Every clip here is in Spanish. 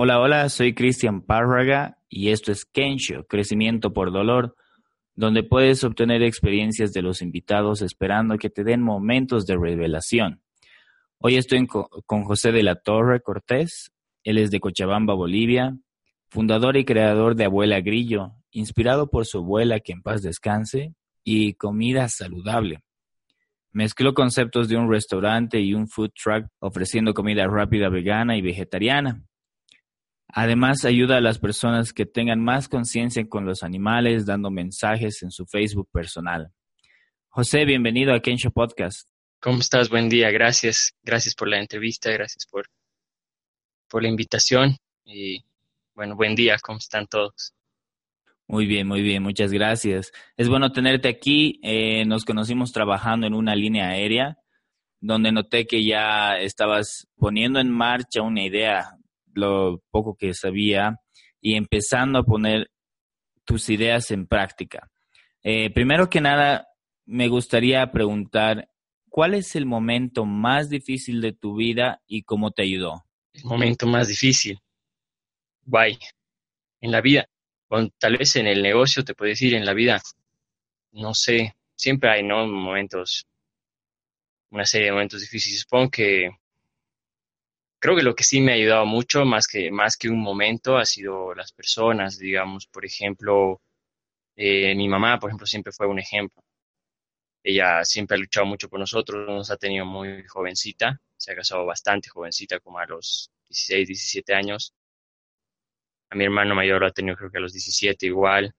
Hola, hola, soy Cristian Párraga y esto es Kensho, Crecimiento por Dolor, donde puedes obtener experiencias de los invitados esperando que te den momentos de revelación. Hoy estoy con José de la Torre Cortés, él es de Cochabamba, Bolivia, fundador y creador de Abuela Grillo, inspirado por su abuela que en paz descanse, y comida saludable. Mezcló conceptos de un restaurante y un food truck ofreciendo comida rápida vegana y vegetariana. Además, ayuda a las personas que tengan más conciencia con los animales, dando mensajes en su Facebook personal. José, bienvenido a Kensho Podcast. ¿Cómo estás? Buen día, gracias. Gracias por la entrevista, gracias por, por la invitación. Y bueno, buen día, ¿cómo están todos? Muy bien, muy bien, muchas gracias. Es bueno tenerte aquí. Eh, nos conocimos trabajando en una línea aérea donde noté que ya estabas poniendo en marcha una idea lo poco que sabía y empezando a poner tus ideas en práctica. Eh, primero que nada, me gustaría preguntar, ¿cuál es el momento más difícil de tu vida y cómo te ayudó? El momento más difícil. Guay. En la vida. O tal vez en el negocio, te puedo decir, en la vida. No sé. Siempre hay, ¿no? Momentos. Una serie de momentos difíciles. Supongo que creo que lo que sí me ha ayudado mucho, más que, más que un momento, ha sido las personas, digamos, por ejemplo, eh, mi mamá, por ejemplo, siempre fue un ejemplo. Ella siempre ha luchado mucho por nosotros, nos ha tenido muy jovencita, se ha casado bastante jovencita, como a los 16, 17 años. A mi hermano mayor lo ha tenido creo que a los 17 igual.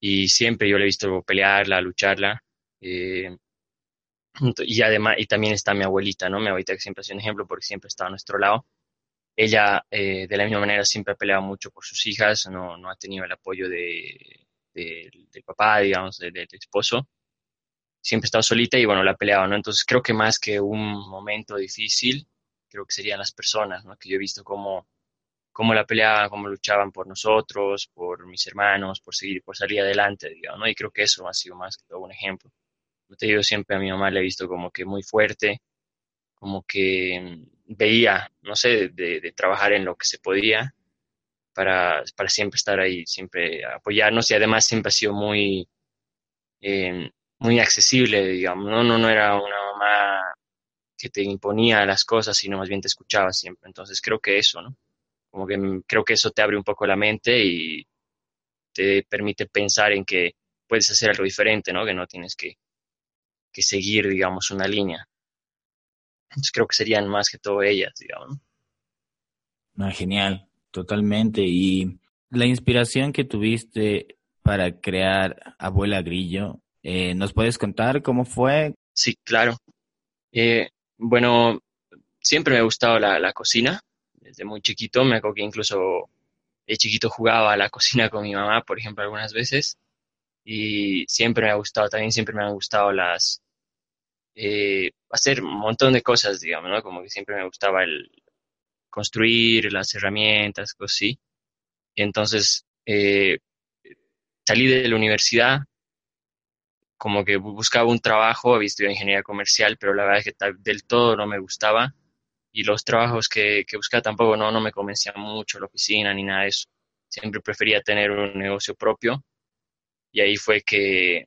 Y siempre yo le he visto pelearla, lucharla. Eh, y además, y también está mi abuelita, ¿no? Mi abuelita que siempre ha sido un ejemplo porque siempre está a nuestro lado. Ella, eh, de la misma manera, siempre ha peleado mucho por sus hijas, no, no ha tenido el apoyo de, del papá, digamos, del esposo. Siempre ha estado solita y, bueno, la ha peleado, ¿no? Entonces, creo que más que un momento difícil, creo que serían las personas, ¿no? Que yo he visto cómo, cómo la peleaban, cómo luchaban por nosotros, por mis hermanos, por seguir, por salir adelante, digamos, ¿no? Y creo que eso ha sido más que todo un ejemplo te digo, siempre a mi mamá le he visto como que muy fuerte, como que veía, no sé, de, trabajar en lo que se podía para, para, siempre estar ahí, siempre apoyarnos y además siempre ha sido muy, em, muy accesible, digamos, ¿no? ¿no? No era una mamá que te imponía las cosas, sino más bien te escuchaba siempre. Entonces creo que eso, ¿no? Como que mm, creo que eso te abre un poco la mente y te permite pensar en que puedes hacer algo diferente, ¿no? Que no tienes que que seguir, digamos, una línea. Entonces creo que serían más que todo ellas, digamos. Ah, genial, totalmente. Y la inspiración que tuviste para crear Abuela Grillo, eh, ¿nos puedes contar cómo fue? Sí, claro. Eh, bueno, siempre me ha gustado la, la, cocina, desde muy chiquito, me acuerdo que incluso de chiquito jugaba a la cocina con mi mamá, por ejemplo, algunas veces y siempre me ha gustado, también siempre me han gustado las, eh, hacer un montón de cosas, digamos, ¿no? Como que siempre me gustaba el construir las herramientas, cosas así. Entonces, eh, salí de la universidad, como que buscaba un trabajo, había estudiado ingeniería comercial, pero la verdad es que del todo no me gustaba. Y los trabajos que, que buscaba tampoco no, no me convencían mucho, la oficina ni nada de eso. Siempre prefería tener un negocio propio y ahí fue que,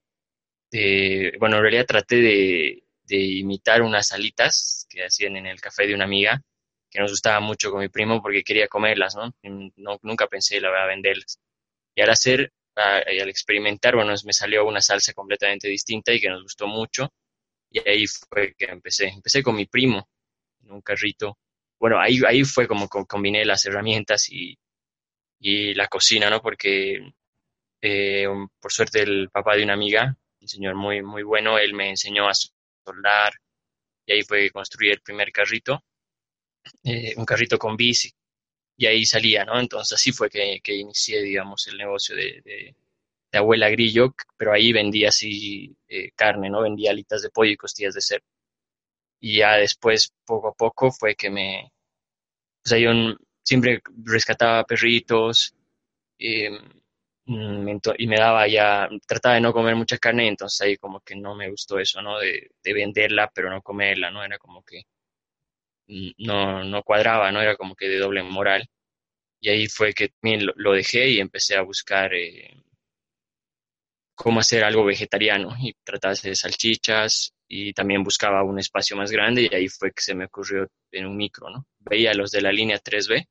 eh, bueno, en realidad traté de, imitar unas alitas que hacían en el café de una amiga, que nos gustaba mucho con mi primo porque quería comerlas, ¿no? nunca pensé, la verdad, venderlas. Y al hacer, al experimentar, bueno, me salió una salsa completamente distinta y que nos gustó mucho. Y ahí fue que empecé. Empecé con mi primo en un carrito. Bueno, ahí, ahí fue como combiné las herramientas y la cocina, ¿no? Porque eh, por suerte el papá de una amiga, un señor muy, muy bueno, él me enseñó a soldar y ahí fue construir el primer carrito, eh, un carrito con bici y ahí salía, ¿no? Entonces así fue que, que inicié, digamos, el negocio de, de, abuela grillo, pero ahí vendía así eh, carne, ¿no? Vendía alitas de pollo y costillas de cerdo. Y ya después, poco a poco, fue que me, o sea, yo siempre rescataba perritos, eh, y me daba ya, trataba de no comer mucha carne, y entonces ahí como que no me gustó eso, ¿no? De, de venderla, pero no comerla, ¿no? Era como que mm, no, no cuadraba, ¿no? Era como que de doble moral. Y ahí fue que también lo, dejé y empecé a buscar eh, cómo hacer algo vegetariano y tratar de salchichas y también buscaba un espacio más grande y ahí fue que se me ocurrió en un micro, ¿no? Veía los de la línea 3B,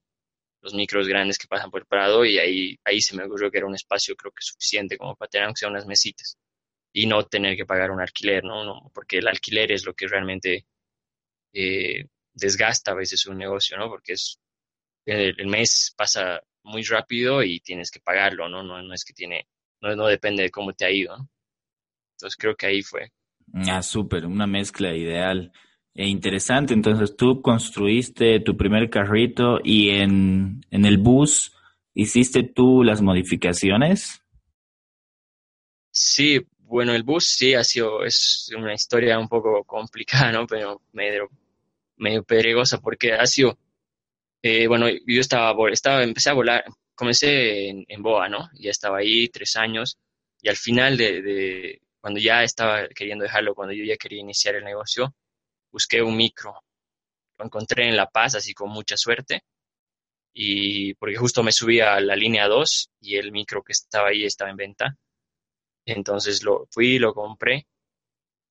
los micros grandes que pasan por el Prado y ahí, ahí se me ocurrió que era un espacio creo que suficiente como para tener aunque sea unas mesitas y no tener que pagar un alquiler, ¿no? porque el alquiler es lo que realmente eh, desgasta a veces un negocio, ¿no? Porque es el, mes pasa muy rápido y tienes que pagarlo, ¿no? No, no es que tiene, no, no depende de cómo te ha ido. Entonces creo que ahí fue. Ah, súper, una mezcla ideal e interesante. Entonces tú construiste tu primer carrito y en, en el bus hiciste tú las modificaciones. Sí, bueno, el bus sí ha sido, es una historia un poco complicada, ¿no? Pero medio, medio pedregosa porque ha sido, eh, bueno, yo estaba, estaba, empecé a volar, comencé en, Boa, ¿no? Ya estaba ahí tres años y al final de, cuando ya estaba queriendo dejarlo, cuando yo ya quería iniciar el negocio, busqué un micro. Lo encontré en La Paz, así con mucha suerte. Y porque justo me subí a la línea 2 y el micro que estaba ahí estaba en venta. Entonces lo fui, lo compré.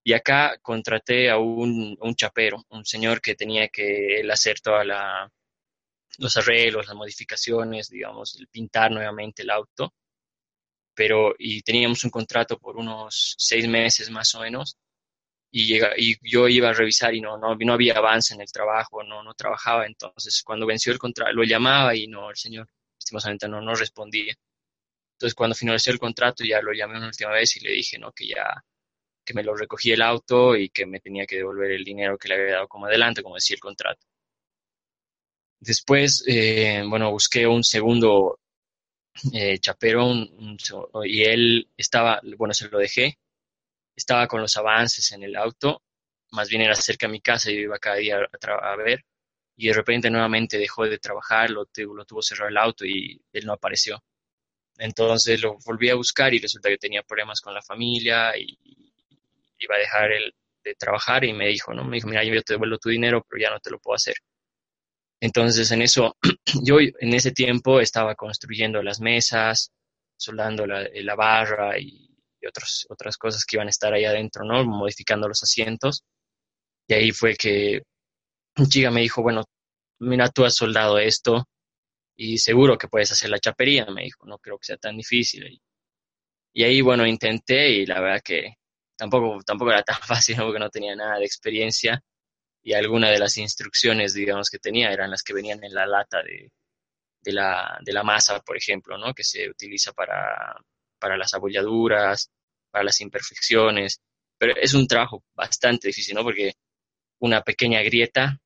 Y acá contraté a un, un chapero, un señor que tenía que él hacer toda la, los arreglos, las modificaciones, digamos, el pintar nuevamente el auto pero y teníamos un contrato por unos seis meses más o menos y, llega, y yo iba a revisar y no, no, no había avance en el trabajo, no, no trabajaba, entonces cuando venció el contrato lo llamaba y no, el señor estimosamente no, no respondía. Entonces cuando finalizó el contrato ya lo llamé una última vez y le dije, ¿no? Que ya, que me lo recogí el auto y que me tenía que devolver el dinero que le había dado como adelante, como decía el contrato. Después, eh, bueno, busqué un segundo eh, chapero y él estaba, bueno, se lo dejé, estaba con los avances en el auto, más bien era cerca de mi casa yo iba cada día a, ver, y de repente nuevamente dejó de trabajar, lo, lo tuvo cerrado el auto y él no apareció. Entonces lo volví a buscar y resulta que tenía problemas con la familia y iba a dejar el, de trabajar y me dijo, ¿no? Me dijo, mira, yo te devuelvo tu dinero, pero ya no te lo puedo hacer. Entonces, en eso, yo en ese tiempo estaba construyendo las mesas, soldando la barra y, otras otras cosas que iban a estar ahí adentro, ¿no? Modificando los asientos. Y ahí fue que un chica me dijo, bueno, mira, tú has soldado esto y seguro que puedes hacer la chapería, me dijo, no creo que sea tan difícil. Y, ahí, bueno, intenté y la verdad que tampoco, tampoco era tan fácil, porque no tenía nada de experiencia y algunas de las instrucciones, digamos, que tenía eran las que venían en la lata de, de, la, de la masa, por ejemplo, ¿no? que se utiliza para, para las abolladuras, para las imperfecciones. Pero es un trabajo bastante difícil, ¿no? Porque una pequeña grieta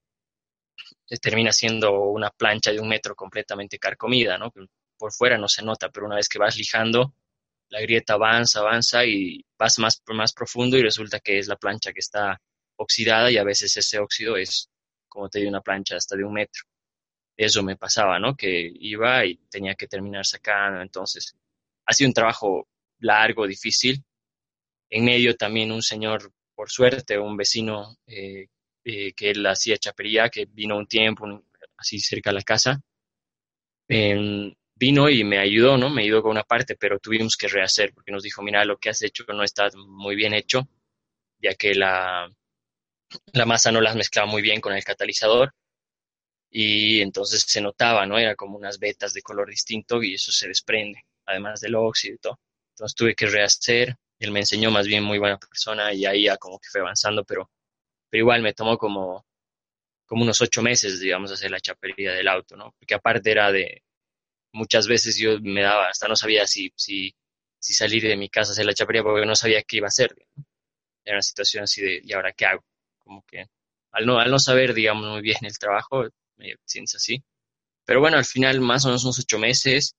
termina siendo una plancha de un metro completamente carcomida, ¿no? Por fuera no se nota, pero una vez que vas lijando, la grieta avanza, avanza y vas más, más profundo y resulta que es la plancha que está oxidada y a veces ese óxido es, como te digo, una plancha hasta de un metro. Eso me pasaba, ¿no? Que iba y tenía que terminar sacando. Entonces, ha sido un trabajo largo, difícil. En medio también un señor, por suerte, un vecino eh, eh, que él hacía chapería, que vino un tiempo así cerca de la casa, vino y me ayudó, ¿no? Me ayudó con una parte, pero tuvimos que rehacer porque nos dijo, mira, lo que has hecho no está muy bien hecho, ya que la masa no las mezclaba muy bien con el catalizador y entonces se notaba, ¿no? Era como unas vetas de color distinto y eso se desprende, además del óxido y todo. Entonces tuve que rehacer, él me enseñó más bien muy buena persona y ahí ya como que fue avanzando, pero, pero igual me tomó como, como unos ocho meses, digamos, hacer la chapería del auto, ¿no? Porque aparte era de, muchas veces yo me daba, hasta no sabía si, si, si salir de mi casa a hacer la chapería porque no sabía qué iba a hacer. Era una situación así de, ¿y ahora qué hago? como que al no, al no saber, digamos, muy bien el trabajo, me sientes así. Pero bueno, al final, más o menos unos ocho meses,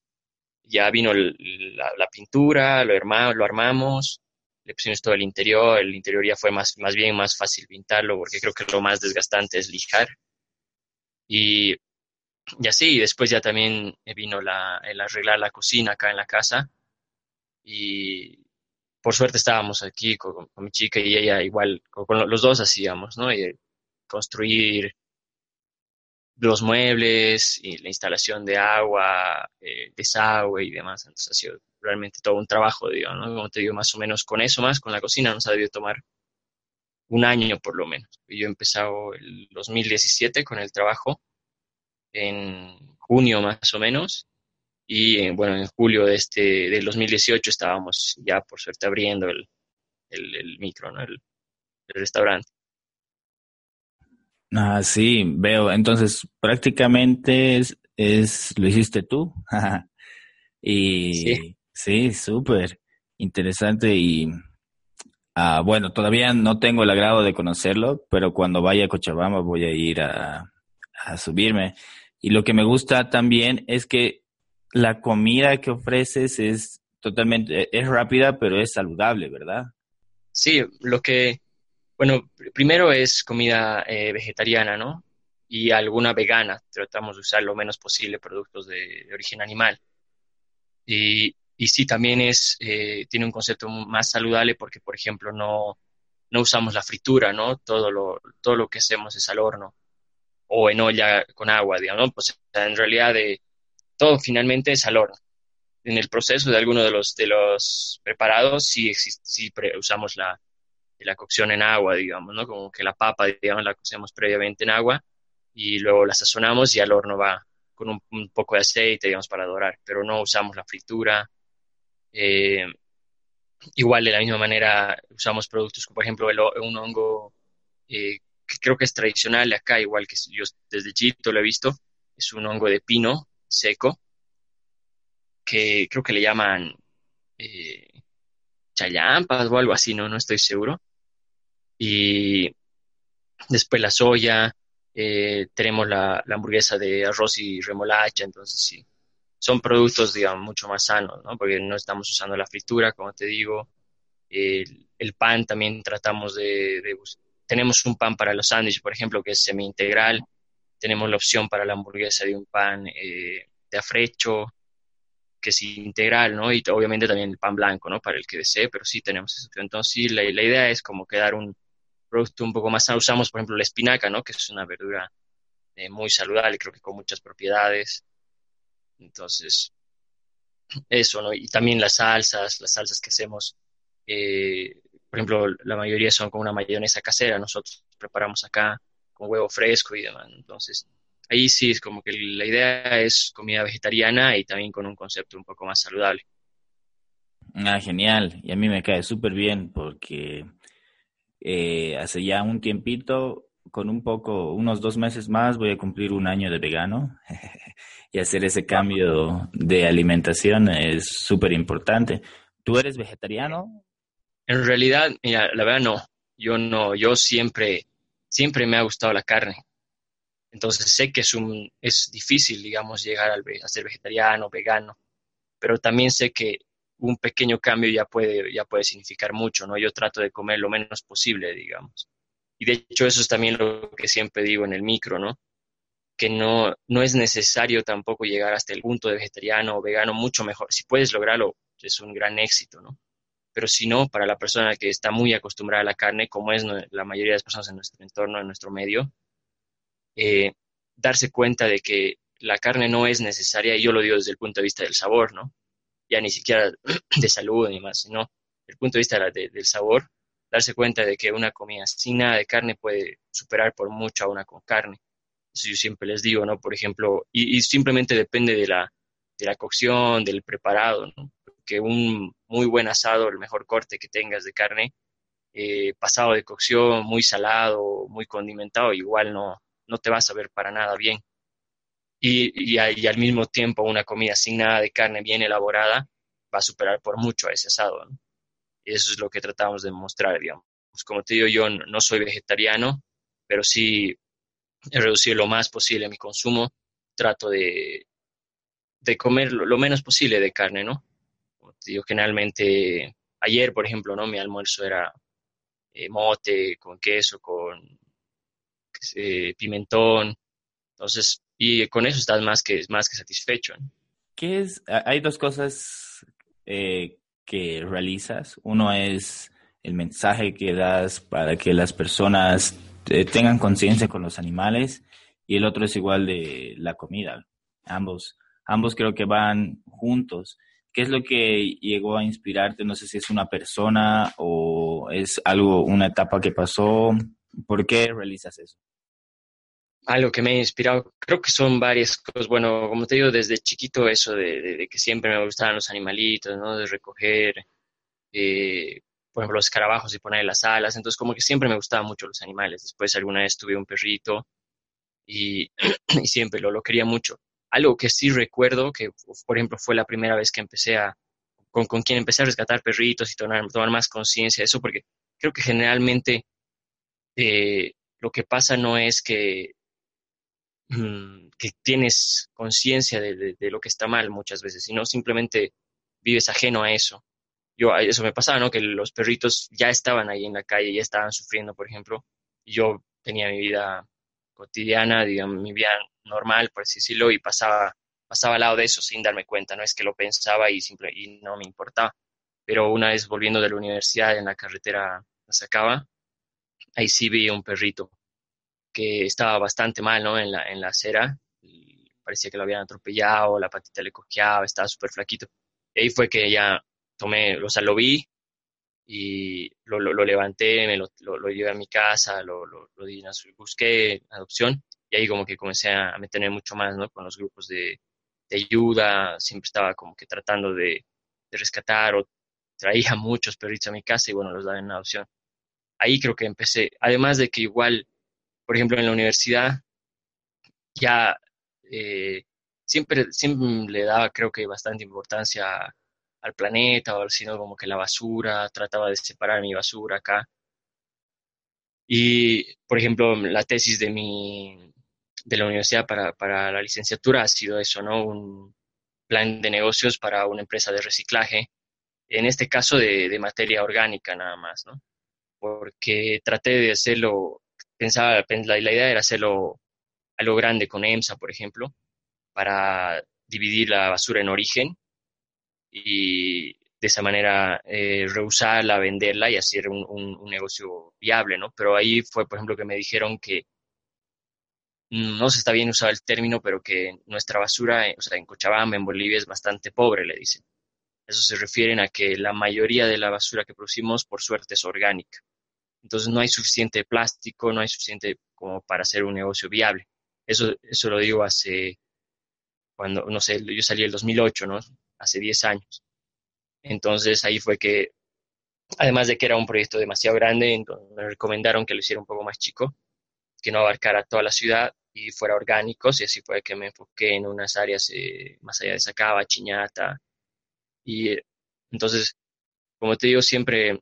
ya vino la, pintura, lo, lo armamos, le pusimos todo el interior, el interior ya fue más, más bien más fácil pintarlo, porque creo que lo más desgastante es lijar. Y, y así, después ya también vino la, el arreglar la cocina acá en la casa. Y, por suerte estábamos aquí con, mi chica y ella igual, con, los dos hacíamos, ¿no? Y construir los muebles, y la instalación de agua, eh, desagüe y demás. Entonces ha sido realmente todo un trabajo, digo, ¿no? Como te digo, más o menos con eso más, con la cocina nos ha debido tomar un año por lo menos. Yo he empezado el 2017 con el trabajo, en junio más o menos, y eh, bueno, en julio de este, del 2018 estábamos ya por suerte abriendo el, el, micro, ¿no? el restaurante. Ah, sí, veo. Entonces, prácticamente es, es lo hiciste tú. y sí, súper interesante y ah, bueno, todavía no tengo el agrado de conocerlo, pero cuando vaya a Cochabamba voy a ir a, a subirme. Y lo que me gusta también es que la comida que ofreces es totalmente, es rápida, pero es saludable, ¿verdad? Sí, lo que bueno, primero es comida eh, vegetariana, ¿no? Y alguna vegana. Tratamos de usar lo menos posible productos de, origen animal. Y, y, sí, también es, eh, tiene un concepto más saludable porque, por ejemplo, no, no usamos la fritura, ¿no? Todo lo, todo lo que hacemos es al horno o en olla con agua, digamos, ¿no? Pues en realidad de, todo finalmente es al horno. En el proceso de alguno de los, de los preparados sí, existe, usamos la, la cocción en agua, digamos, ¿no? Como que la papa, digamos, la cocemos previamente en agua y luego la sazonamos y al horno va con un, poco de aceite, digamos, para dorar, pero no usamos la fritura. Eh, igual de la misma manera usamos productos como, por ejemplo, un hongo eh, que creo que es tradicional acá, igual que yo desde Chito lo he visto, es un hongo de pino seco, que creo que le llaman eh, chayampas o algo así, no, no estoy seguro. Y después la soya, eh, tenemos la, hamburguesa de arroz y remolacha, entonces sí, son productos, digamos, mucho más sanos, ¿no? Porque no estamos usando la fritura, como te digo, el, pan también tratamos de, tenemos un pan para los sándwiches, por ejemplo, que es semi-integral, tenemos la opción para la hamburguesa de un pan eh, de afrecho, que es integral, ¿no? Y obviamente también el pan blanco, ¿no? Para el que desee, pero sí tenemos eso. Entonces, sí, la, la idea es como quedar un, producto un poco más usamos, por ejemplo, la espinaca, ¿no? Que es una verdura eh, muy saludable, creo que con muchas propiedades. Entonces, eso, ¿no? Y también las salsas, las salsas que hacemos, eh, por ejemplo, la mayoría son con una mayonesa casera, nosotros preparamos acá con huevo fresco y demás. Entonces, ahí sí es como que la idea es comida vegetariana y también con un concepto un poco más saludable. Ah, genial. Y a mí me cae súper bien porque eh, hace ya un tiempito, con un poco, unos dos meses más, voy a cumplir un año de vegano y hacer ese cambio de alimentación es súper importante. ¿Tú eres vegetariano? En realidad, mira, la verdad no. Yo no, yo siempre, siempre me ha gustado la carne. Entonces sé que es, un, es difícil, digamos, llegar a ser vegetariano, vegano, pero también sé que un pequeño cambio ya puede, ya puede significar mucho, ¿no? Yo trato de comer lo menos posible, digamos. Y de hecho eso es también lo que siempre digo en el micro, ¿no? Que no, no es necesario tampoco llegar hasta el punto de vegetariano o vegano, mucho mejor. Si puedes lograrlo, es un gran éxito, ¿no? Pero si no, para la persona que está muy acostumbrada a la carne, como es la mayoría de las personas en nuestro entorno, en nuestro medio, eh, darse cuenta de que la carne no es necesaria, y yo lo digo desde el punto de vista del sabor, ¿no? ya ni siquiera de salud ni más, sino desde el punto de vista del sabor, darse cuenta de que una comida sin nada de carne puede superar por mucho a una con carne. Eso yo siempre les digo, ¿no? Por ejemplo, y, simplemente depende de la, de la cocción, del preparado, ¿no? Porque un muy buen asado, el mejor corte que tengas de carne, eh, pasado de cocción, muy salado, muy condimentado, igual no, no te vas a ver para nada bien y, al mismo tiempo una comida sin nada de carne bien elaborada va a superar por mucho a ese asado. Y eso es lo que tratamos de mostrar, digamos. Pues como te digo, yo no soy vegetariano, pero sí he reducido lo más posible mi consumo. Trato de, de comer lo, menos posible de carne, ¿no? Como te digo, generalmente, ayer, por ejemplo, ¿no? Mi almuerzo era eh, mote con queso, con eh, pimentón. Entonces, y con eso estás más que, más que satisfecho. ¿Qué es? Hay dos cosas eh, que realizas. Uno es el mensaje que das para que las personas eh, tengan conciencia con los animales y el otro es igual de la comida. Ambos, ambos creo que van juntos. ¿Qué es lo que llegó a inspirarte? No sé si es una persona o es algo, una etapa que pasó. ¿Por qué realizas eso? Algo que me ha inspirado, creo que son varias cosas. Bueno, como te digo, desde chiquito eso de, que siempre me gustaban los animalitos, ¿no? De recoger, eh, por ejemplo, los escarabajos y poner las alas. Entonces, como que siempre me gustaban mucho los animales. Después alguna vez tuve un perrito y, siempre lo, lo quería mucho. Algo que sí recuerdo, que por ejemplo fue la primera vez que empecé a, con, con quien empecé a rescatar perritos y tomar, tomar más conciencia de eso, porque creo que generalmente eh, lo que pasa no es que, que tienes conciencia de, lo que está mal muchas veces, sino simplemente vives ajeno a eso. Yo, eso me pasaba, ¿no? Que los perritos ya estaban ahí en la calle, ya estaban sufriendo, por ejemplo, y yo tenía mi vida cotidiana, digamos, mi vida normal, por así decirlo, y pasaba, pasaba al lado de eso sin darme cuenta, no es que lo pensaba y, simple, y no me importaba. Pero una vez volviendo de la universidad en la carretera la sacaba, ahí sí vi un perrito que estaba bastante mal, ¿no? En la, en la acera, parecía que lo habían atropellado, la patita le cojeaba, estaba súper flaquito. Y ahí fue que ya tomé, o sea, lo vi, y lo, lo, levanté, me lo, lo, llevé a mi casa, lo, lo, di, busqué adopción y ahí como que comencé a meterme mucho más, ¿no? Con los grupos de, de ayuda, siempre estaba como que tratando de, de, rescatar o traía muchos perritos a mi casa y bueno, los daba en adopción. Ahí creo que empecé, además de que igual, por ejemplo, en la universidad ya eh, siempre, siempre le daba creo que bastante importancia al planeta o sino como que la basura, trataba de separar mi basura acá. Y, por ejemplo, la tesis de mi de la universidad para, para la licenciatura ha sido eso, ¿no? Un plan de negocios para una empresa de reciclaje, en este caso de, de materia orgánica nada más, ¿no? Porque traté de hacerlo, pensaba, la, idea era hacerlo a lo grande con EMSA, por ejemplo, para dividir la basura en origen y de esa manera eh, reusarla, venderla y hacer un, negocio viable, ¿no? Pero ahí fue, por ejemplo, que me dijeron que no se está bien usado el término, pero que nuestra basura, o sea, en Cochabamba, en Bolivia, es bastante pobre, le dicen. Eso se refiere a que la mayoría de la basura que producimos, por suerte, es orgánica. Entonces no hay suficiente plástico, no hay suficiente como para hacer un negocio viable. Eso, eso lo digo hace, cuando, no sé, yo salí el 2008, ¿no? hace 10 años. Entonces ahí fue que, además de que era un proyecto demasiado grande, me recomendaron que lo hiciera un poco más chico, que no abarcara toda la ciudad y fuera orgánico, y así fue que me enfoqué en unas áreas eh, más allá de Sacaba, Chiñata. Y entonces, como te digo, siempre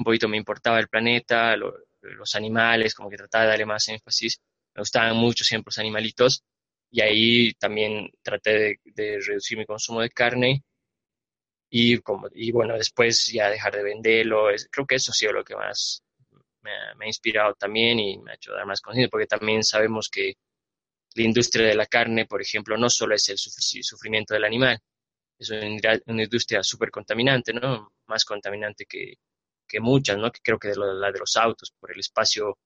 un poquito me importaba el planeta, los animales, como que trataba de darle más énfasis. Me gustaban mucho siempre los animalitos y ahí también traté de, reducir mi consumo de carne y, como, y bueno, después ya dejar de venderlo. creo que eso ha sido lo que más me ha, inspirado también y me ha hecho dar más conciencia, porque también sabemos que la industria de la carne, por ejemplo, no solo es el sufrimiento del animal, es una, industria súper contaminante, ¿no? Más contaminante que, que muchas, ¿no? Que creo que de la de los autos, por el espacio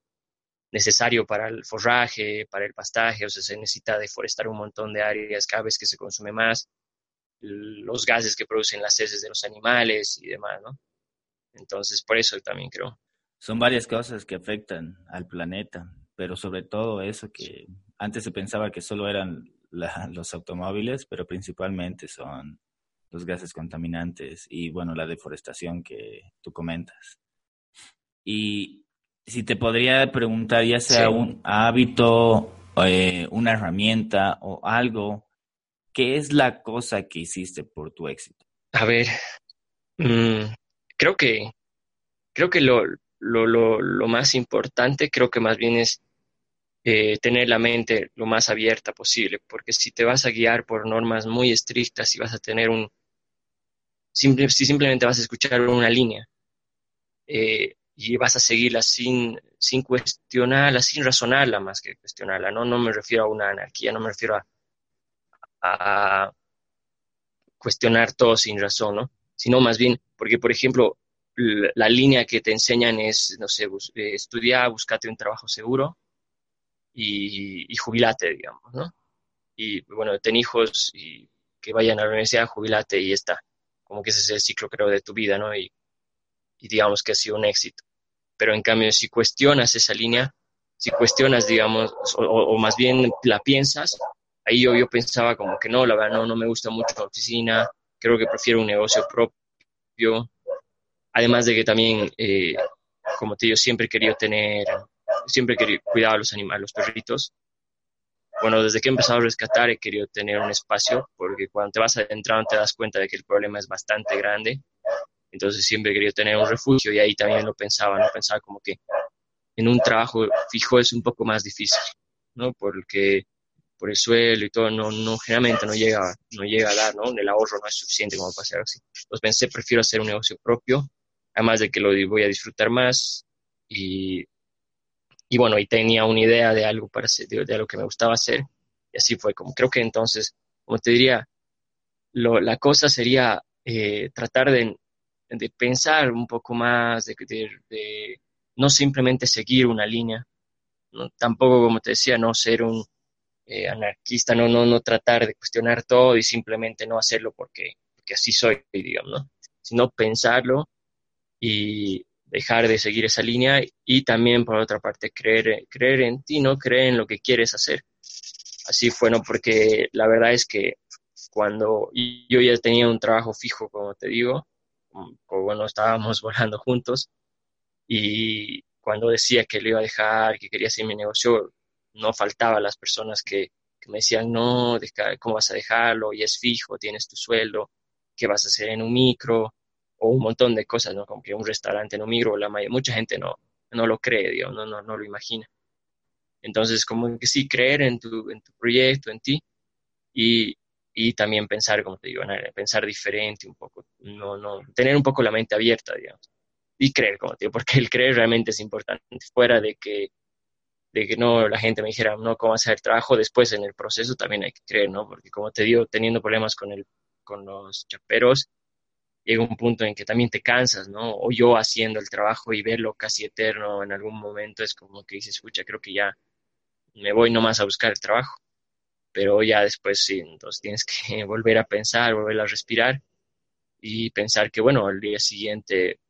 necesario para el forraje, para el pastaje, o sea, se necesita deforestar un montón de áreas cada vez que se consume más, los gases que producen las heces de los animales y demás, ¿no? Entonces, por eso también creo. Son varias cosas que afectan al planeta, pero sobre todo eso que antes se pensaba que solo eran los automóviles, pero principalmente son los gases contaminantes y, bueno, la deforestación que tú comentas. Y si te podría preguntar, ya sea un hábito, eh, una herramienta o algo, ¿qué es la cosa que hiciste por tu éxito? A ver, mm, creo que creo que lo, lo, lo, lo, más importante, creo que más bien es eh, tener la mente lo más abierta posible, porque si te vas a guiar por normas muy estrictas y vas a tener un, si simplemente vas a escuchar una línea, eh, y vas a seguirla sin, sin cuestionarla, sin razonarla más que cuestionarla, ¿no? No me refiero a una anarquía, no me refiero a, a cuestionar todo sin razón, ¿no? Sino más bien, porque por ejemplo, la, línea que te enseñan es, no sé, estudiar, búscate un trabajo seguro, y, jubilate, digamos, ¿no? Y bueno, ten hijos y que vayan a la universidad, jubilate y está. Como que ese es el ciclo, creo, de tu vida, ¿no? Y, y digamos que ha sido un éxito. Pero en cambio, si cuestionas esa línea, si cuestionas, digamos, o, más bien la piensas, ahí yo, yo pensaba como que no, la verdad, no, no me gusta mucho la oficina, creo que prefiero un negocio propio. Además de que también, eh, como te digo, siempre he querido tener, siempre he querido cuidar a los animales, a los perritos. Bueno, desde que he empezado a rescatar he querido tener un espacio, porque cuando te vas adentrando te das cuenta de que el problema es bastante grande. Entonces siempre he querido tener un refugio y ahí también lo pensaba, no pensaba como que en un trabajo fijo es un poco más difícil, ¿no? Porque por el suelo y todo, no, no, generalmente no llega, no llega a dar, ¿no? El ahorro no es suficiente como para hacer así. Entonces pensé, prefiero hacer un negocio propio, además de que lo voy a disfrutar más y, y bueno, y tenía una idea de algo para hacer, de, algo que me gustaba hacer y así fue como, creo que entonces, como te diría, lo, la cosa sería eh, tratar de, de, pensar un poco más, de, de, no simplemente seguir una línea, ¿no? tampoco, como te decía, no ser un eh, anarquista, no, no, no tratar de cuestionar todo y simplemente no hacerlo porque, porque así soy, digamos, ¿no? sino pensarlo y dejar de seguir esa línea y también, por otra parte, creer, creer en ti, ¿no? Creer en lo que quieres hacer. Así fue, ¿no? Porque la verdad es que cuando yo ya tenía un trabajo fijo, como te digo, bueno, estábamos volando juntos y cuando decía que lo iba a dejar, que quería hacer mi negocio, no faltaba las personas que, me decían, no, ¿cómo vas a dejarlo? Y es fijo, tienes tu sueldo, ¿qué vas a hacer en un micro? O un montón de cosas, ¿no? Como que un restaurante en un micro, la mucha gente no, no lo cree, Dios, no, no, no lo imagina. Entonces, como que sí, creer en tu, en tu proyecto, en ti, y, y también pensar, como te digo, pensar diferente un poco, no, no, tener un poco la mente abierta, digamos, y creer, como te digo, porque el creer realmente es importante, fuera de que de que no la gente me dijera, no, cómo hacer el trabajo, después en el proceso también hay que creer, ¿no? Porque como te digo, teniendo problemas con, el, con los chaperos, llega un punto en que también te cansas, ¿no? O yo haciendo el trabajo y verlo casi eterno en algún momento es como que dices, escucha, creo que ya me voy nomás a buscar el trabajo. Pero ya después sí, entonces tienes que volver a pensar, volver a respirar y pensar que, bueno, al día siguiente,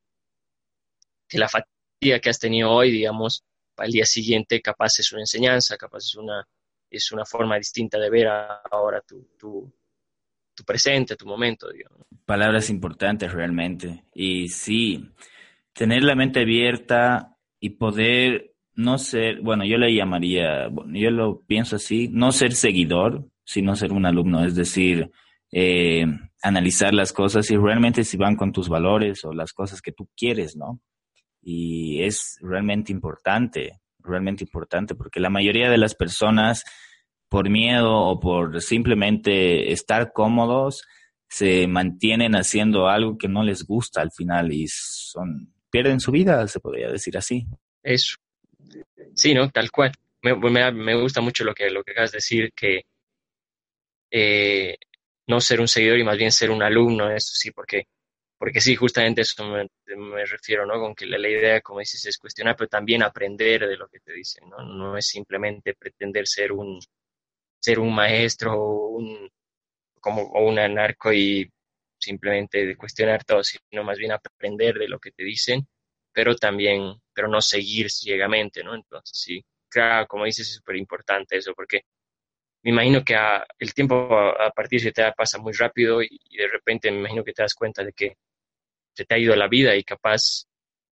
que la fatiga que has tenido hoy, digamos, al día siguiente capaz es una enseñanza, capaz es una, es una forma distinta de ver ahora tu, tu, tu presente, tu momento. Digamos. Palabras importantes realmente. Y sí, tener la mente abierta y poder no ser, bueno, yo le llamaría, bueno, yo lo pienso así, no ser seguidor, sino ser un alumno, es decir, eh, analizar las cosas y realmente si van con tus valores o las cosas que tú quieres, ¿no? y es realmente importante, realmente importante, porque la mayoría de las personas, por miedo o por simplemente estar cómodos, se mantienen haciendo algo que no les gusta al final y son pierden su vida, se podría decir así. Eso. Sí, ¿no? Tal cual. Me, me, gusta mucho lo que, lo que acabas de decir, que eh, no ser un seguidor y más bien ser un alumno, eso sí, porque porque sí, justamente eso me, refiero, ¿no? Con que la, idea, como dices, es cuestionar, pero también aprender de lo que te dicen, ¿no? No es simplemente pretender ser un, ser un maestro o un, como, o un anarco y simplemente cuestionar todo, sino más bien aprender de lo que te dicen, pero también, pero no seguir ciegamente, ¿no? Entonces, sí, claro, como dices, es súper importante eso, porque me imagino que el tiempo a, partir de te pasa muy rápido y, de repente me imagino que te das cuenta de que se te ha ido la vida y capaz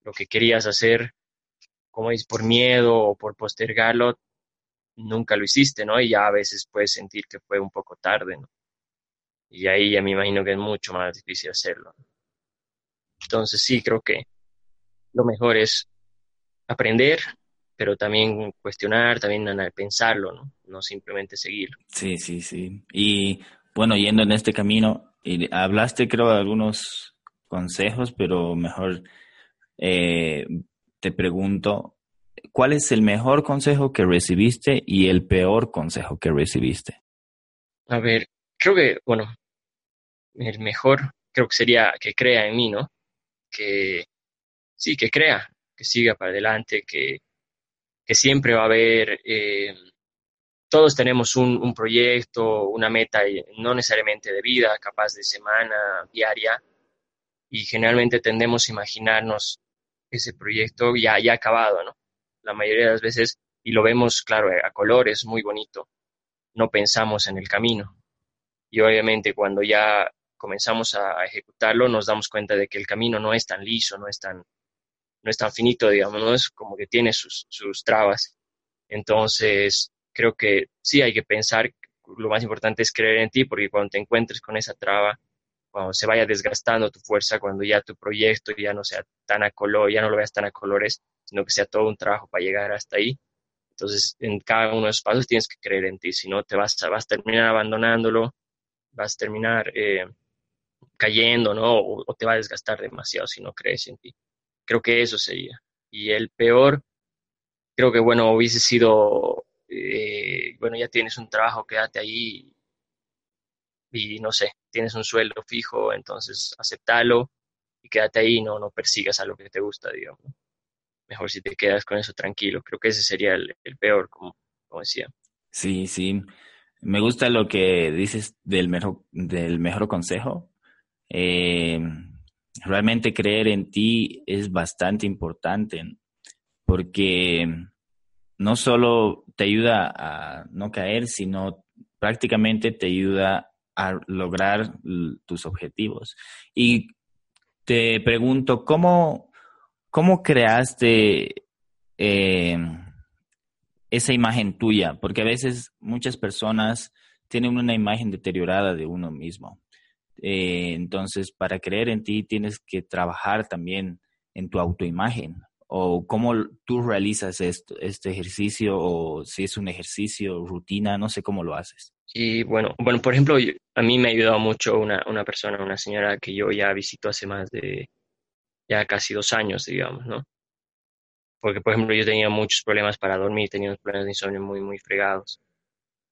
lo que querías hacer, como es por miedo o por postergarlo, nunca lo hiciste, ¿no? Y ya a veces puedes sentir que fue un poco tarde, ¿no? Y ahí ya me imagino que es mucho más difícil hacerlo. Entonces sí, creo que lo mejor es aprender, pero también cuestionar, también pensarlo, ¿no? No simplemente seguirlo. Sí, sí, sí. Y bueno, yendo en este camino, hablaste creo de algunos consejos, pero mejor eh, te pregunto, ¿cuál es el mejor consejo que recibiste y el peor consejo que recibiste? A ver, creo que, bueno, el mejor creo que sería que crea en mí, ¿no? Que sí, que crea, que siga para adelante, que, que siempre va a haber, eh, todos tenemos un, proyecto, una meta, no necesariamente de vida, capaz de semana, diaria, y generalmente tendemos a imaginarnos ese proyecto ya, ya acabado, ¿no? La mayoría de las veces, y lo vemos, claro, a colores, muy bonito, no pensamos en el camino. Y obviamente cuando ya comenzamos a ejecutarlo, nos damos cuenta de que el camino no es tan liso, no es tan, no es tan finito, digamos, no es como que tiene sus, sus trabas. Entonces, creo que sí hay que pensar, lo más importante es creer en ti, porque cuando te encuentres con esa traba, cuando se vaya desgastando tu fuerza, cuando ya tu proyecto ya no sea tan a color, ya no lo veas tan a colores, sino que sea todo un trabajo para llegar hasta ahí. Entonces, en cada uno de esos pasos tienes que creer en ti, si no te vas a, vas a terminar abandonándolo, vas a terminar eh, cayendo, ¿no? O, te va a desgastar demasiado si no crees en ti. Creo que eso sería. Y el peor, creo que, bueno, hubiese sido, eh, bueno, ya tienes un trabajo, quédate ahí y no sé, tienes un sueldo fijo, entonces aceptalo y quédate ahí, no, no persigas a lo que te gusta, digamos. Mejor si te quedas con eso tranquilo. Creo que ese sería el, peor, como, decía. Sí, sí. Me gusta lo que dices del mejor, del mejor consejo. Eh, realmente creer en ti es bastante importante porque no solo te ayuda a no caer, sino prácticamente te ayuda a lograr tus objetivos. Y te pregunto, ¿cómo, cómo creaste eh, esa imagen tuya? Porque a veces muchas personas tienen una imagen deteriorada de uno mismo. Eh, entonces, para creer en ti tienes que trabajar también en tu autoimagen o cómo tú realizas esto, este ejercicio o si es un ejercicio, rutina, no sé cómo lo haces. Y bueno, bueno, por ejemplo, a mí me ha ayudado mucho una, una persona, una señora que yo ya visito hace más de ya casi dos años, digamos, ¿no? Porque, por ejemplo, yo tenía muchos problemas para dormir, tenía unos problemas de insomnio muy, muy fregados.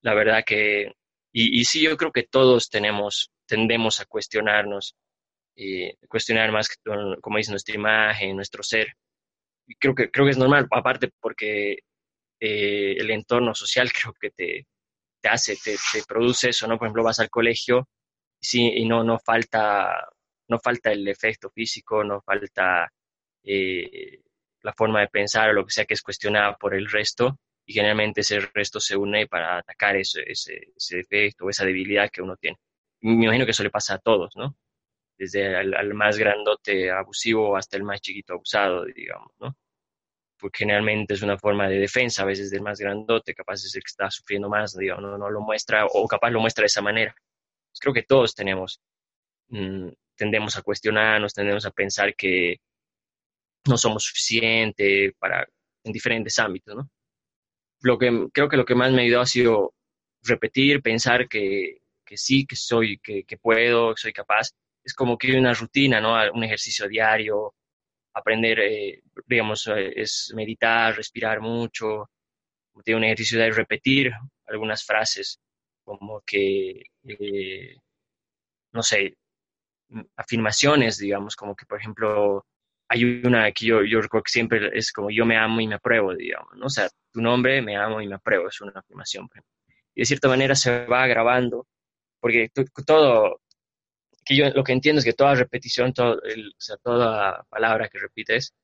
La verdad que, y, y sí, yo creo que todos tenemos, tendemos a cuestionarnos, y cuestionar más, como dice, nuestra imagen, nuestro ser. Creo que, creo que es normal, aparte porque eh, el entorno social creo que te, te hace, te, produce eso, ¿no? Por ejemplo, vas al colegio sí, y no, no, falta, no falta el efecto físico, no falta eh, la forma de pensar o lo que sea que es cuestionada por el resto y generalmente ese resto se une para atacar ese, ese, ese defecto o esa debilidad que uno tiene. Me imagino que eso le pasa a todos, ¿no? Desde al más grandote abusivo hasta el más chiquito abusado, digamos, ¿no? porque generalmente es una forma de defensa, a veces del más grandote, capaz es el que está sufriendo más, digamos, no, no lo muestra, o capaz lo muestra de esa manera. Pues creo que todos tenemos, mm, tendemos a cuestionarnos, tendemos a pensar que no somos suficientes para, en diferentes ámbitos, ¿no? Lo que, creo que lo que más me ayudó ha sido repetir, pensar que, que sí, que soy, que, que puedo, que soy capaz. Es como que una rutina, ¿no? Un ejercicio diario, aprender, eh, digamos, eh, es meditar, respirar mucho, tiene un ejercicio de repetir algunas frases, como que, eh, no sé, afirmaciones, digamos, como que, por ejemplo, hay una que yo, yo recuerdo que siempre es como yo me amo y me apruebo, digamos, ¿no? O sea, tu nombre, me amo y me apruebo, es una afirmación. Y de cierta manera se va grabando, porque todo, yo lo que entiendo es que toda repetición, todo o sea, toda palabra que repites,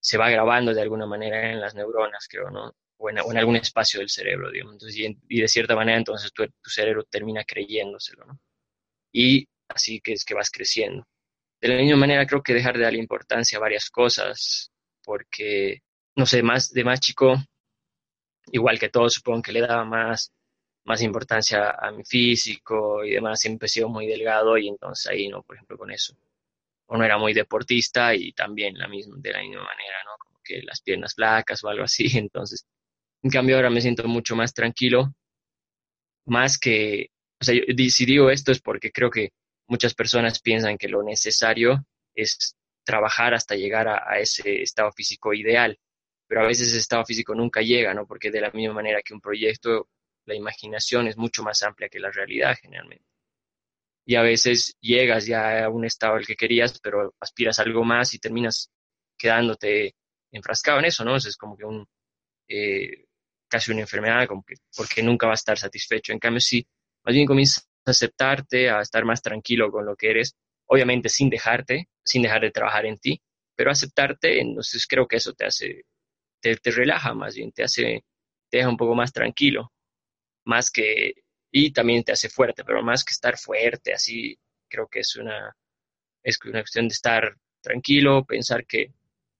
se va grabando de alguna manera en las neuronas, creo, ¿no? O en, algún espacio del cerebro, digamos. Entonces, y, de cierta manera, entonces tu, cerebro termina creyéndoselo. Y así que es que vas creciendo. De la misma manera, creo que dejar de darle importancia a varias cosas, porque, no sé, más de más chico, igual que todos, supongo que le daba más más importancia a mi físico y demás, siempre he sido muy delgado y entonces ahí, ¿no? Por ejemplo, con eso. O no era muy deportista y también la misma, de la misma manera, ¿no? Como que las piernas flacas o algo así. Entonces, en cambio ahora me siento mucho más tranquilo, más que, o sea, yo, si digo esto es porque creo que muchas personas piensan que lo necesario es trabajar hasta llegar a, a ese estado físico ideal, pero a veces ese estado físico nunca llega, ¿no? Porque de la misma manera que un proyecto la imaginación es mucho más amplia que la realidad generalmente. Y a veces llegas ya a un estado al que querías, pero aspiras algo más y terminas quedándote enfrascado en eso, ¿no? Es como que un, eh, casi una enfermedad, como que, porque nunca va a estar satisfecho. En cambio, si más bien comienzas a aceptarte, a estar más tranquilo con lo que eres, obviamente sin dejarte, sin dejar de trabajar en ti, pero aceptarte, entonces creo que eso te hace, te, te relaja más bien, te hace, te deja un poco más tranquilo, más que, y también te hace fuerte, pero más que estar fuerte, así, creo que es una, es una cuestión de estar tranquilo, pensar que,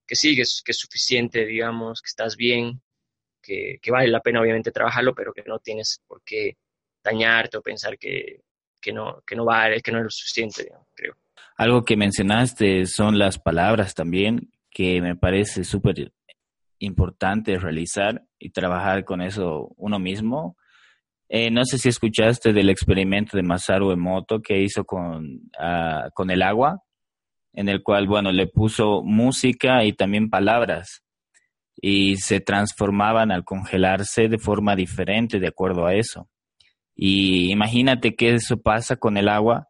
que sí, que es, que es suficiente, digamos, que estás bien, que, vale la pena obviamente trabajarlo, pero que no tienes por qué dañarte o pensar que, que, no, que no vale, que no es lo suficiente, creo. Algo que mencionaste son las palabras también, que me parece súper importante realizar y trabajar con eso uno mismo. Eh, no sé si escuchaste del experimento de Masaru Emoto que hizo con, uh, con el agua, en el cual, bueno, le puso música y también palabras y se transformaban al congelarse de forma diferente de acuerdo a eso. Y imagínate que eso pasa con el agua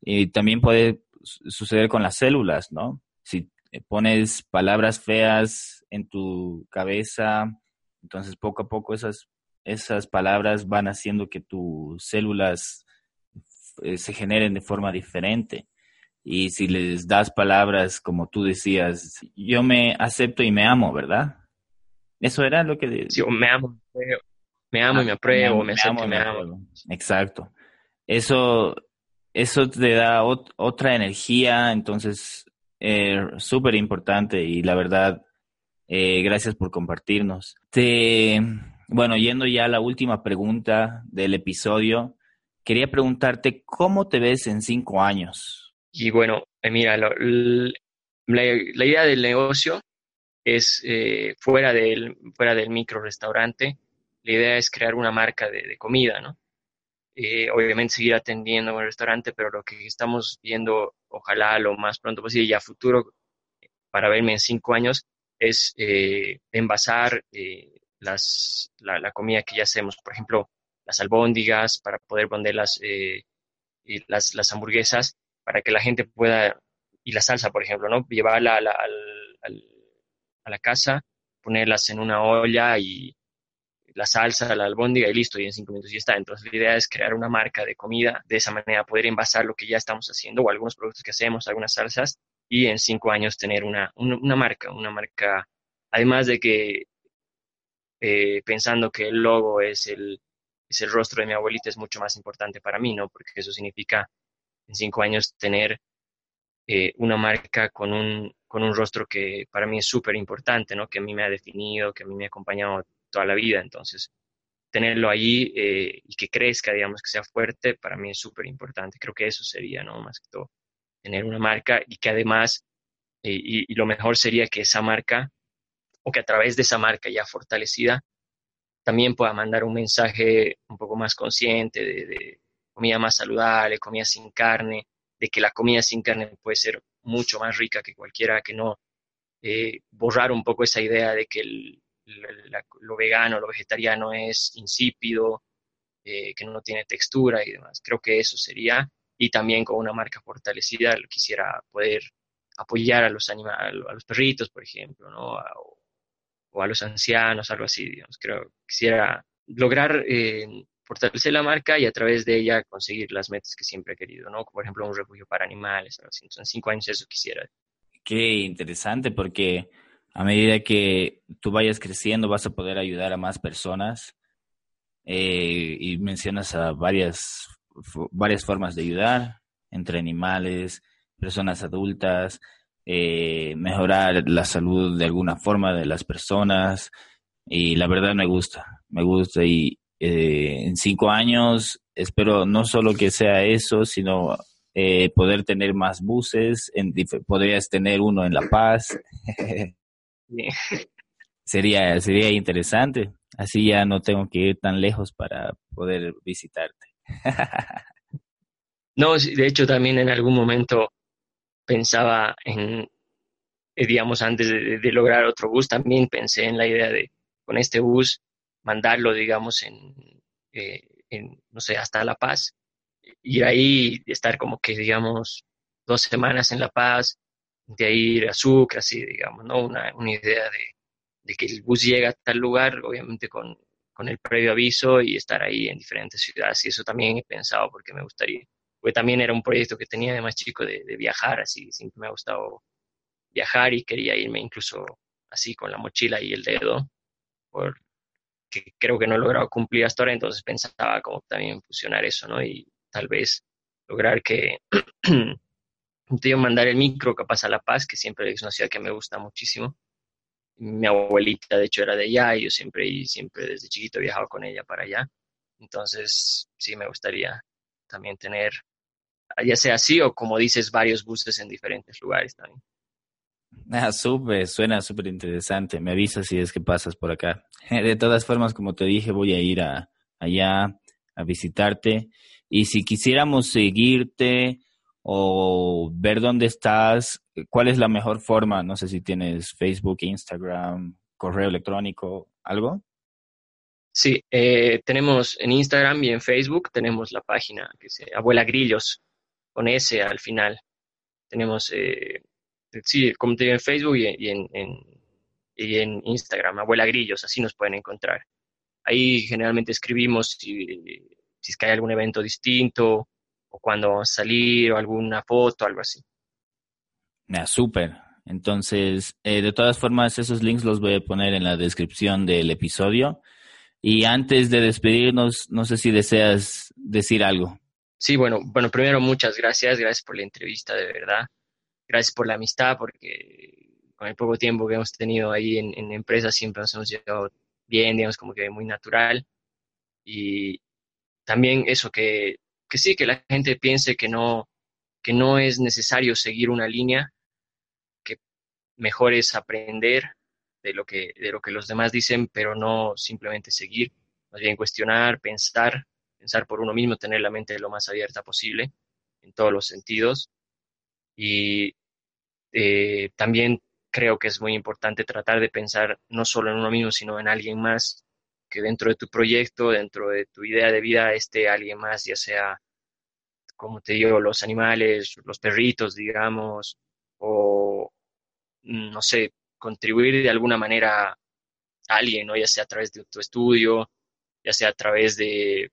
y también puede suceder con las células, ¿no? Si pones palabras feas en tu cabeza, entonces poco a poco esas, esas palabras van haciendo que tus células eh, se generen de forma diferente. Y si les das palabras como tú decías, yo me acepto y me amo, ¿verdad? Eso era lo que... Sí, me amo, me amo y me apruebo, me, acepto y me, amo. Exacto. Eso, eso te da otra energía, entonces, eh, súper importante y la verdad, eh, gracias por compartirnos. Te, bueno, yendo ya a la última pregunta del episodio, quería preguntarte, ¿cómo te ves en cinco años? Y bueno, eh, mira, la, la, idea del negocio es eh, fuera, del, fuera del micro restaurante, la idea es crear una marca de, comida, ¿no? Eh, obviamente seguir atendiendo en el restaurante, pero lo que estamos viendo, ojalá lo más pronto posible y a futuro, para verme en cinco años, es eh, envasar eh, las, la, comida que ya hacemos, por ejemplo, las albóndigas, para poder poner las, eh, las, las, hamburguesas, para que la gente pueda, y la salsa, por ejemplo, ¿no? llevarla a la, a la casa, ponerlas en una olla y la salsa, la albóndiga y listo, y en cinco minutos ya está. Entonces la idea es crear una marca de comida, de esa manera poder envasar lo que ya estamos haciendo o algunos productos que hacemos, algunas salsas, y en cinco años tener una, una marca, una marca, además de que eh, pensando que el logo es el, es el rostro de mi abuelita, es mucho más importante para mí, ¿no? Porque eso significa en cinco años tener eh, una marca con un, con un rostro que para mí es súper importante, ¿no? Que a mí me ha definido, que a mí me ha acompañado toda la vida. Entonces, tenerlo allí eh, y que crezca, digamos, que sea fuerte, para mí es súper importante. Creo que eso sería, ¿no? Más que todo, tener una marca y que además, y, lo mejor sería que esa marca, o que a través de esa marca ya fortalecida, también pueda mandar un mensaje un poco más consciente de, comida más saludable, comida sin carne, de que la comida sin carne puede ser mucho más rica que cualquiera, que no eh, borrar un poco esa idea de que lo vegano, lo vegetariano es insípido, eh, que no tiene textura y demás. Creo que eso sería, y también con una marca fortalecida quisiera poder apoyar a los animales, a los perritos, por ejemplo, ¿no? O, a los ancianos, algo así, digamos. Creo quisiera lograr eh, fortalecer la marca y a través de ella conseguir las metas que siempre he querido, ¿no? Por ejemplo, un refugio para animales, algo así. Entonces, en cinco años eso quisiera. Qué interesante, porque a medida que tú vayas creciendo vas a poder ayudar a más personas eh, y mencionas a varias, varias formas de ayudar, entre animales, personas adultas, eh, mejorar la salud de alguna forma de las personas y la verdad me gusta, me gusta y eh, en cinco años espero no solo que sea eso, sino eh, poder tener más buses, en, podrías tener uno en La Paz. sería, sería interesante. Así ya no tengo que ir tan lejos para poder visitarte. no, de hecho también en algún momento pensaba en, eh, digamos, antes de, lograr otro bus, también pensé en la idea de con este bus mandarlo, digamos, en, eh, en no sé, hasta La Paz, y ahí estar como que, digamos, dos semanas en La Paz, de ahí ir a Sucre, así, digamos, ¿no? Una, una idea de, de que el bus llega a tal lugar, obviamente con, con el previo aviso y estar ahí en diferentes ciudades. Y eso también he pensado porque me gustaría. Porque también era un proyecto que tenía de más chico de, viajar, así siempre me ha gustado viajar y quería irme incluso así con la mochila y el dedo, porque creo que no he logrado cumplir hasta ahora, entonces pensaba como también fusionar eso, ¿no? Y tal vez lograr que yo mandar el micro capaz a La Paz, que siempre es una ciudad que me gusta muchísimo. Mi abuelita, de hecho, era de allá y yo siempre, y siempre desde chiquito he viajado con ella para allá. Entonces, sí me gustaría también tener, ya sea así o como dices, varios buses en diferentes lugares también. Ah, súper, suena súper interesante. Me avisas si es que pasas por acá. De todas formas, como te dije, voy a ir a, allá a visitarte. Y si quisiéramos seguirte o ver dónde estás, ¿cuál es la mejor forma? No sé si tienes Facebook, Instagram, correo electrónico, algo. Sí, eh, tenemos en Instagram y en Facebook tenemos la página que se Abuela Grillos, con S al final. Tenemos eh, sí, como te digo, en Facebook y, en, en Instagram, Abuela Grillos, así nos pueden encontrar. Ahí generalmente escribimos si, si es que hay algún evento distinto o cuando vamos a salir o alguna foto, algo así. Ah, súper. Entonces, eh, de todas formas, esos links los voy a poner en la descripción del episodio. Y antes de despedirnos, no sé si deseas decir algo. Sí, bueno, bueno, primero muchas gracias, gracias por la entrevista, de verdad gracias por la amistad, porque con el poco tiempo que hemos tenido ahí en, en empresas siempre nos hemos llevado bien, digamos, como que muy natural. Y también eso, que, que sí, que la gente piense que no, que no es necesario seguir una línea, que mejor es aprender de lo que, de lo que los demás dicen, pero no simplemente seguir, más bien cuestionar, pensar, pensar por uno mismo, tener la mente lo más abierta posible en todos los sentidos. Y eh, también creo que es muy importante tratar de pensar no solo en uno mismo, sino en alguien más, que dentro de tu proyecto, dentro de tu idea de vida, esté alguien más, ya sea, como te digo, los animales, los perritos, digamos, o, no sé, contribuir de alguna manera a alguien, ¿no? ya sea a través de tu estudio, ya sea a través de,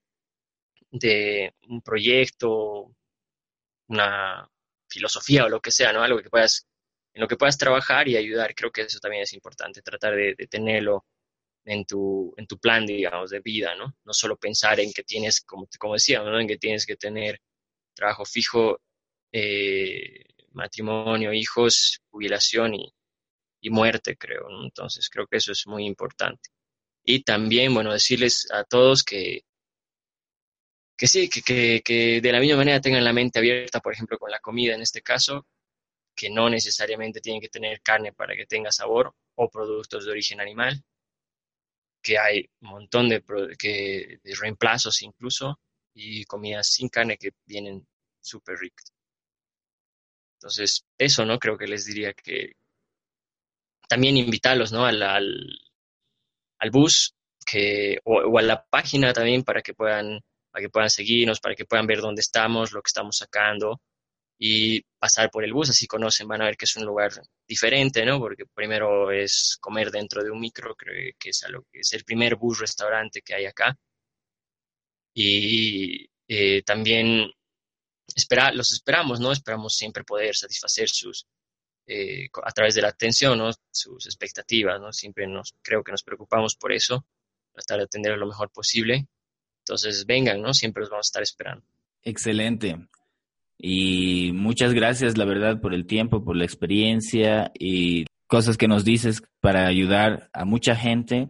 de un proyecto, una, filosofía o lo que sea, ¿no? Algo que puedas, en lo que puedas trabajar y ayudar. Creo que eso también es importante, tratar de, tenerlo en tu, en tu plan, digamos, de vida, ¿no? No solo pensar en que tienes, como, como decíamos, ¿no? En que tienes que tener trabajo fijo, eh, matrimonio, hijos, jubilación y, y muerte, creo. Entonces, creo que eso es muy importante. Y también, bueno, decirles a todos que, que sí, que, que, de la misma manera tengan la mente abierta, por ejemplo, con la comida en este caso, que no necesariamente tienen que tener carne para que tenga sabor o productos de origen animal, que hay un montón de, que, de reemplazos incluso y comidas sin carne que vienen súper ricas. Entonces, eso, ¿no? Creo que les diría que también invitarlos, ¿no? Al, al, bus que, o, a la página también para que puedan para que puedan seguirnos, para que puedan ver dónde estamos, lo que estamos sacando y pasar por el bus, así conocen, van a ver que es un lugar diferente, ¿no? Porque primero es comer dentro de un micro, creo que es, el primer bus restaurante que hay acá. Y eh, también espera, los esperamos, ¿no? Esperamos siempre poder satisfacer sus, eh, a través de la atención, ¿no? Sus expectativas, ¿no? Siempre nos, creo que nos preocupamos por eso, tratar de atender lo mejor posible entonces, vengan, ¿no? Siempre los vamos a estar esperando. Excelente. Y muchas gracias, la verdad, por el tiempo, por la experiencia y cosas que nos dices para ayudar a mucha gente.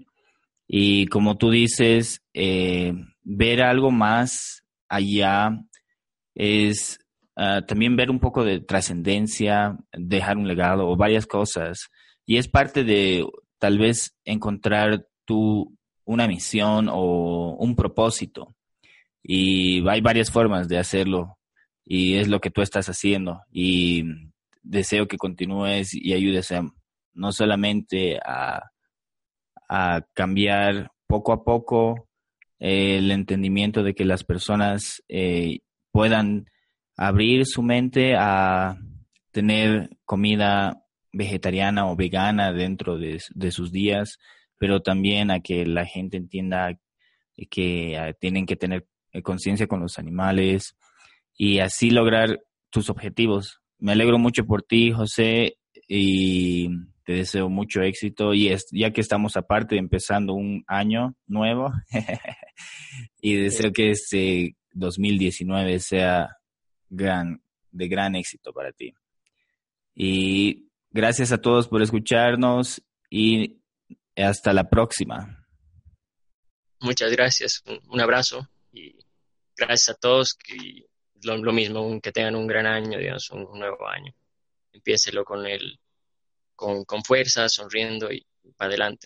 Y como tú dices, eh, ver algo más allá es ah, también ver un poco de trascendencia, dejar un legado o varias cosas. Y es parte de tal vez encontrar tu una misión o un propósito. Y hay varias formas de hacerlo y es lo que tú estás haciendo. Y deseo que continúes y ayudes a, no solamente a, cambiar poco a poco el entendimiento de que las personas eh, puedan abrir su mente a tener comida vegetariana o vegana dentro de, sus días, pero también a que la gente entienda que ah, tienen que tener conciencia con los animales y así lograr tus objetivos. Me alegro mucho por ti, José, y te deseo mucho éxito. Y ya que estamos aparte, empezando un año nuevo, y deseo que este 2019 sea gran, de gran éxito para ti. Y gracias a todos por escucharnos y hasta la próxima. Muchas gracias, un abrazo y gracias a todos y lo, mismo, que tengan un gran año, digamos, un, nuevo año. Empiécelo con el, con, con fuerza, sonriendo y para adelante.